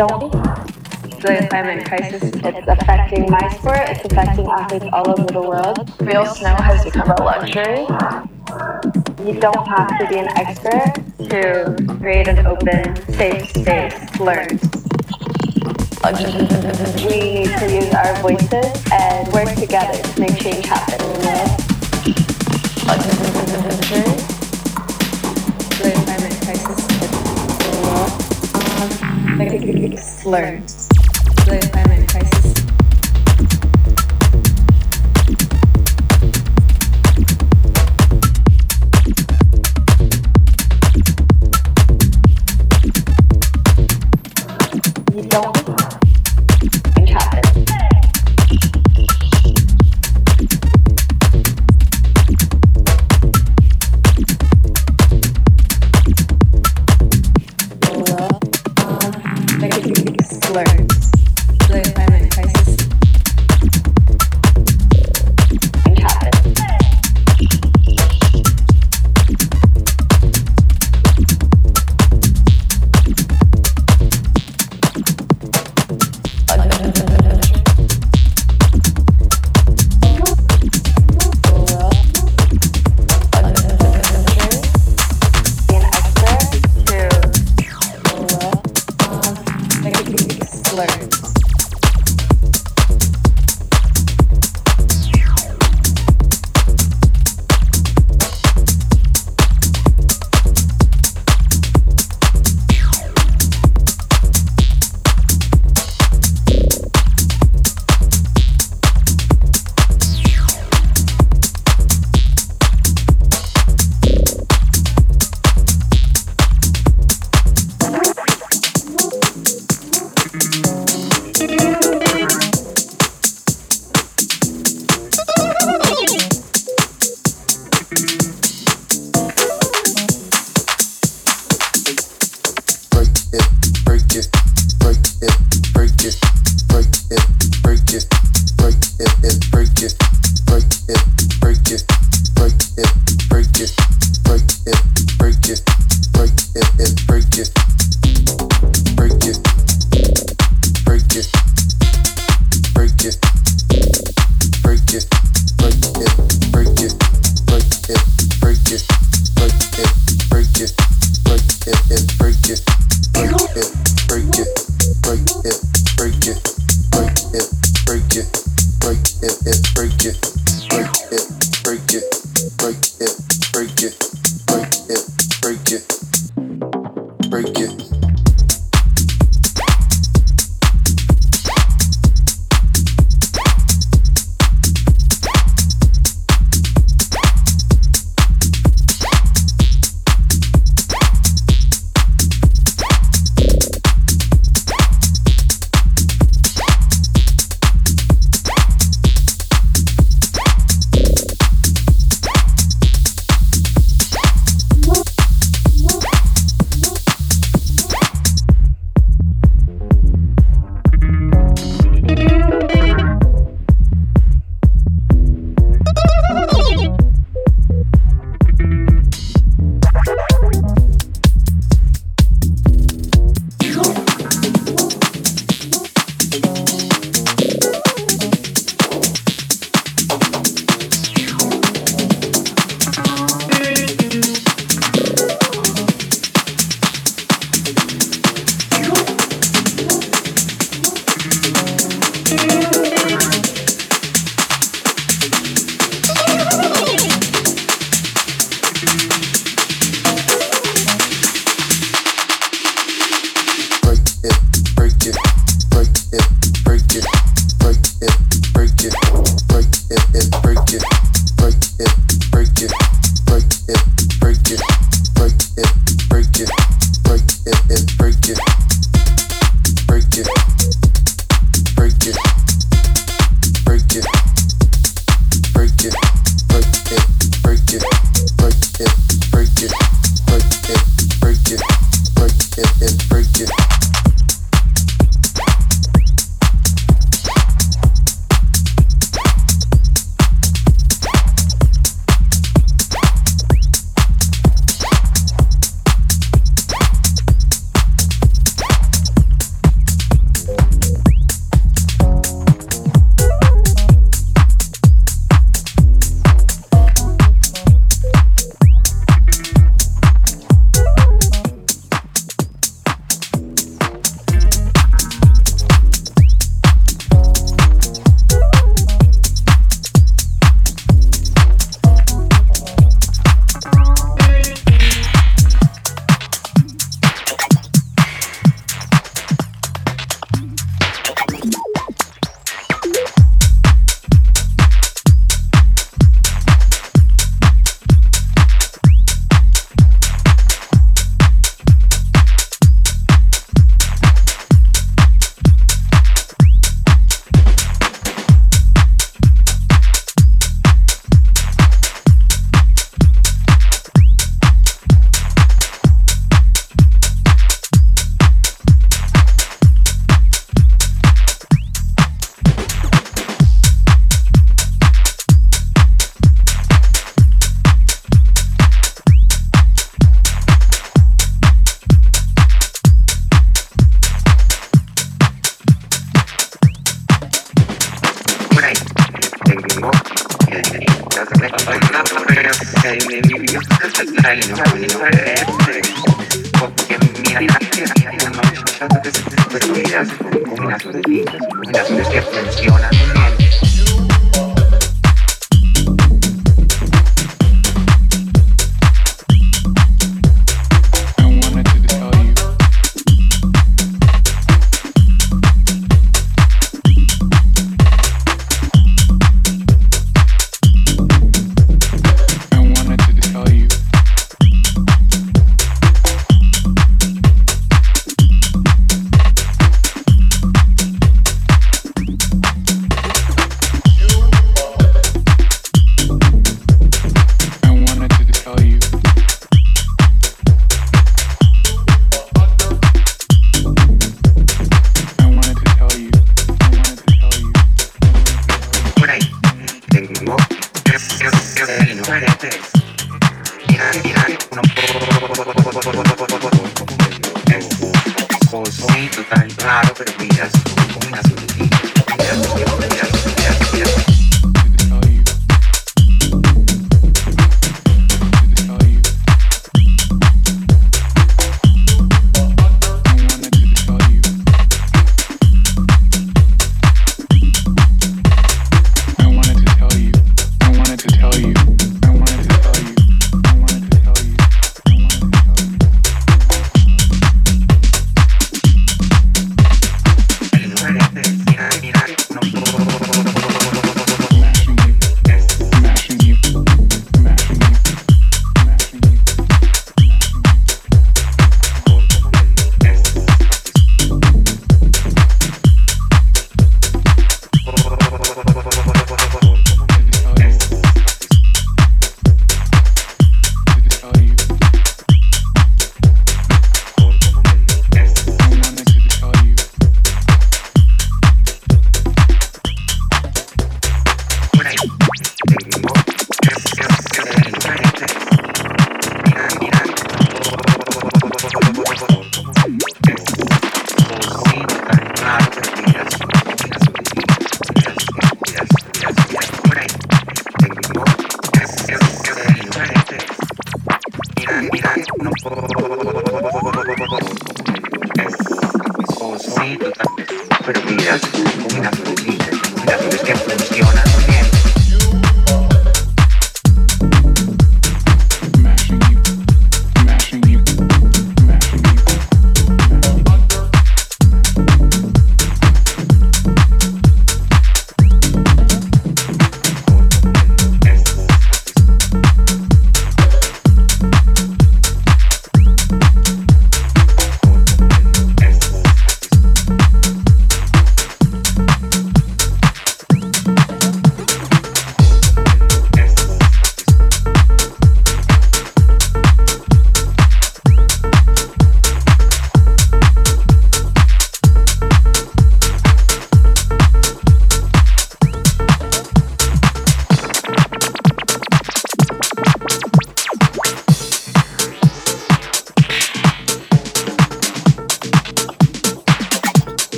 don't. The climate crisis it's affecting my sport. It's affecting athletes all over the world. Real snow has become a luxury. You don't have to be an expert to create an open, safe space. Learn. We need to use our voices and work together to make change happen. learned. learned.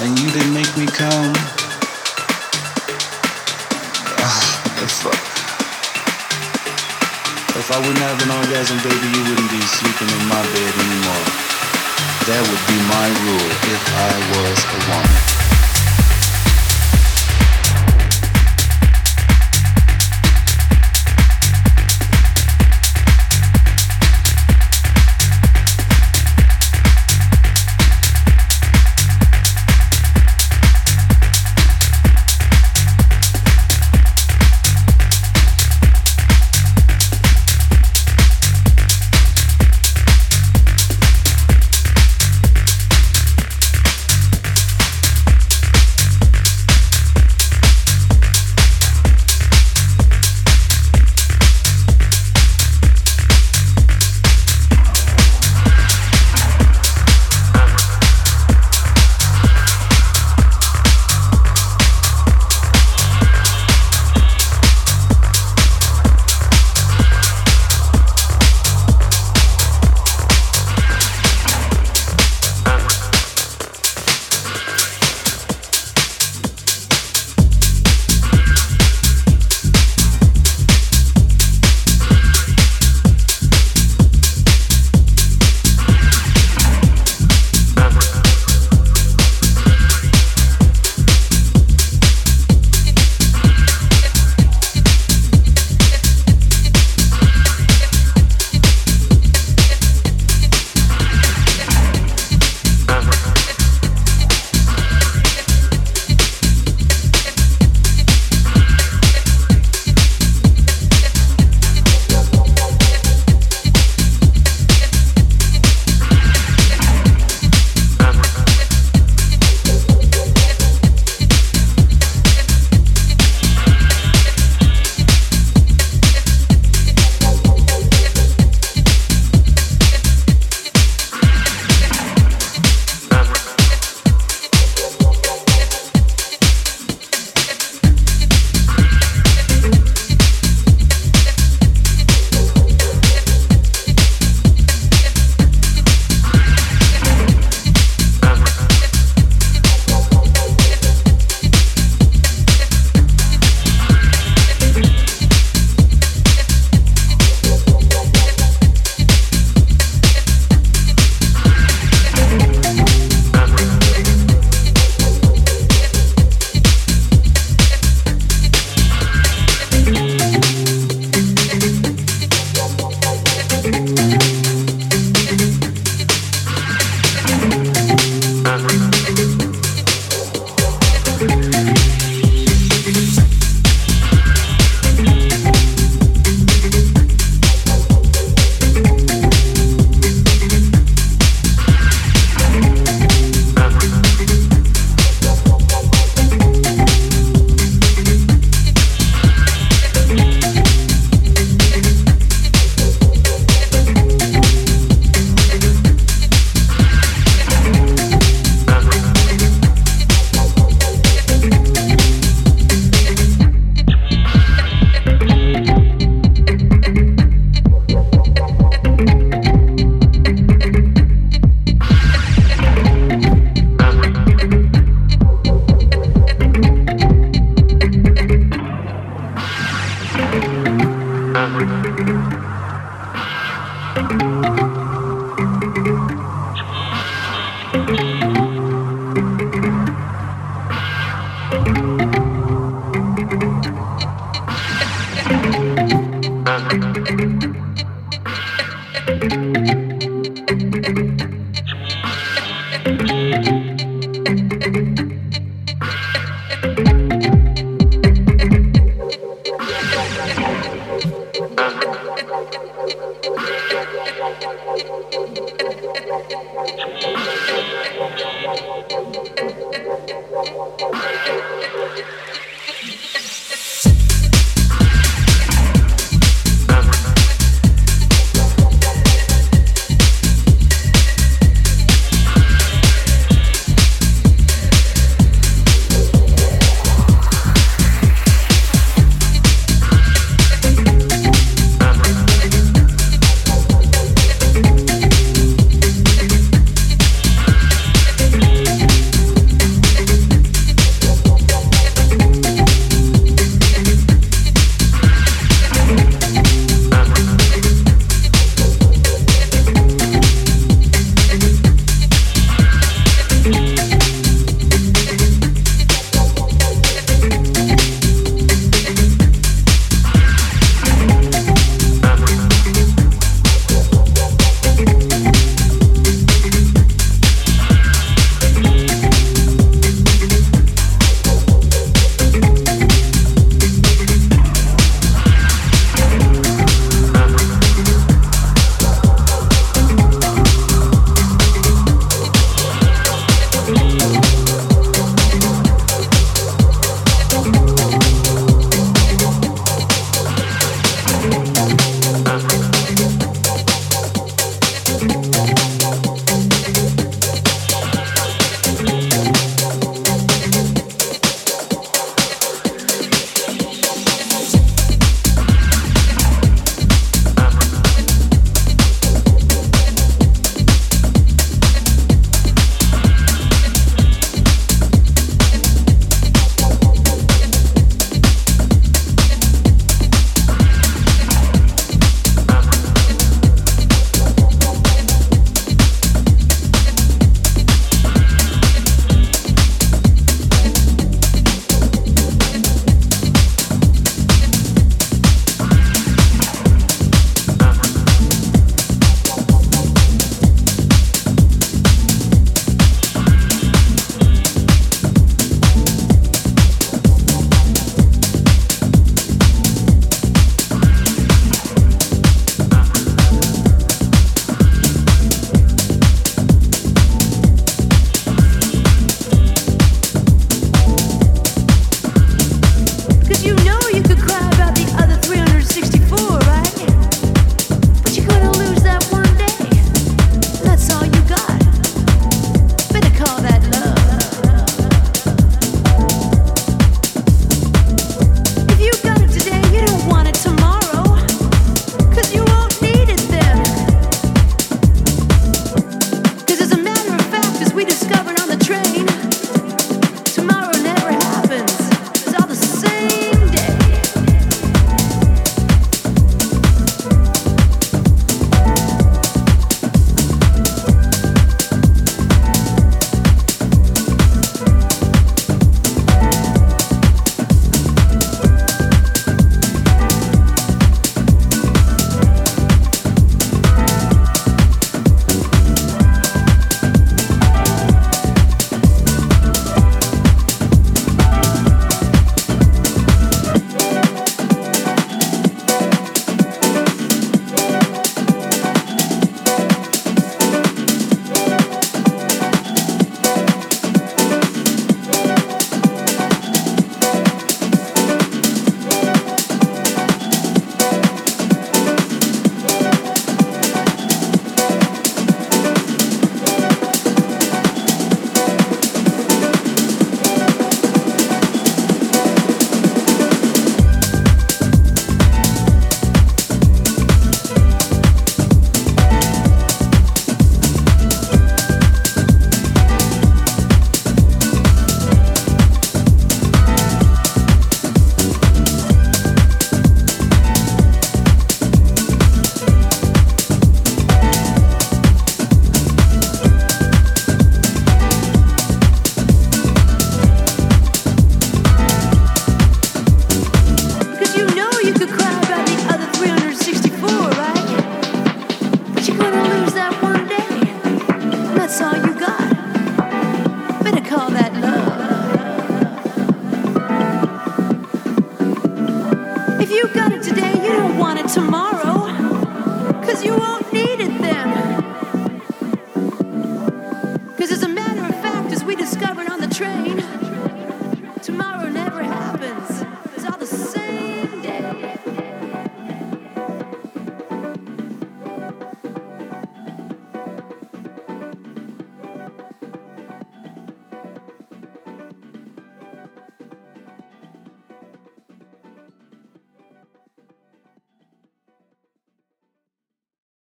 and you didn't make me come. Uh, if, uh, if I wouldn't have an orgasm, baby, you wouldn't be sleeping in my bed anymore. That would be my rule if I was a woman.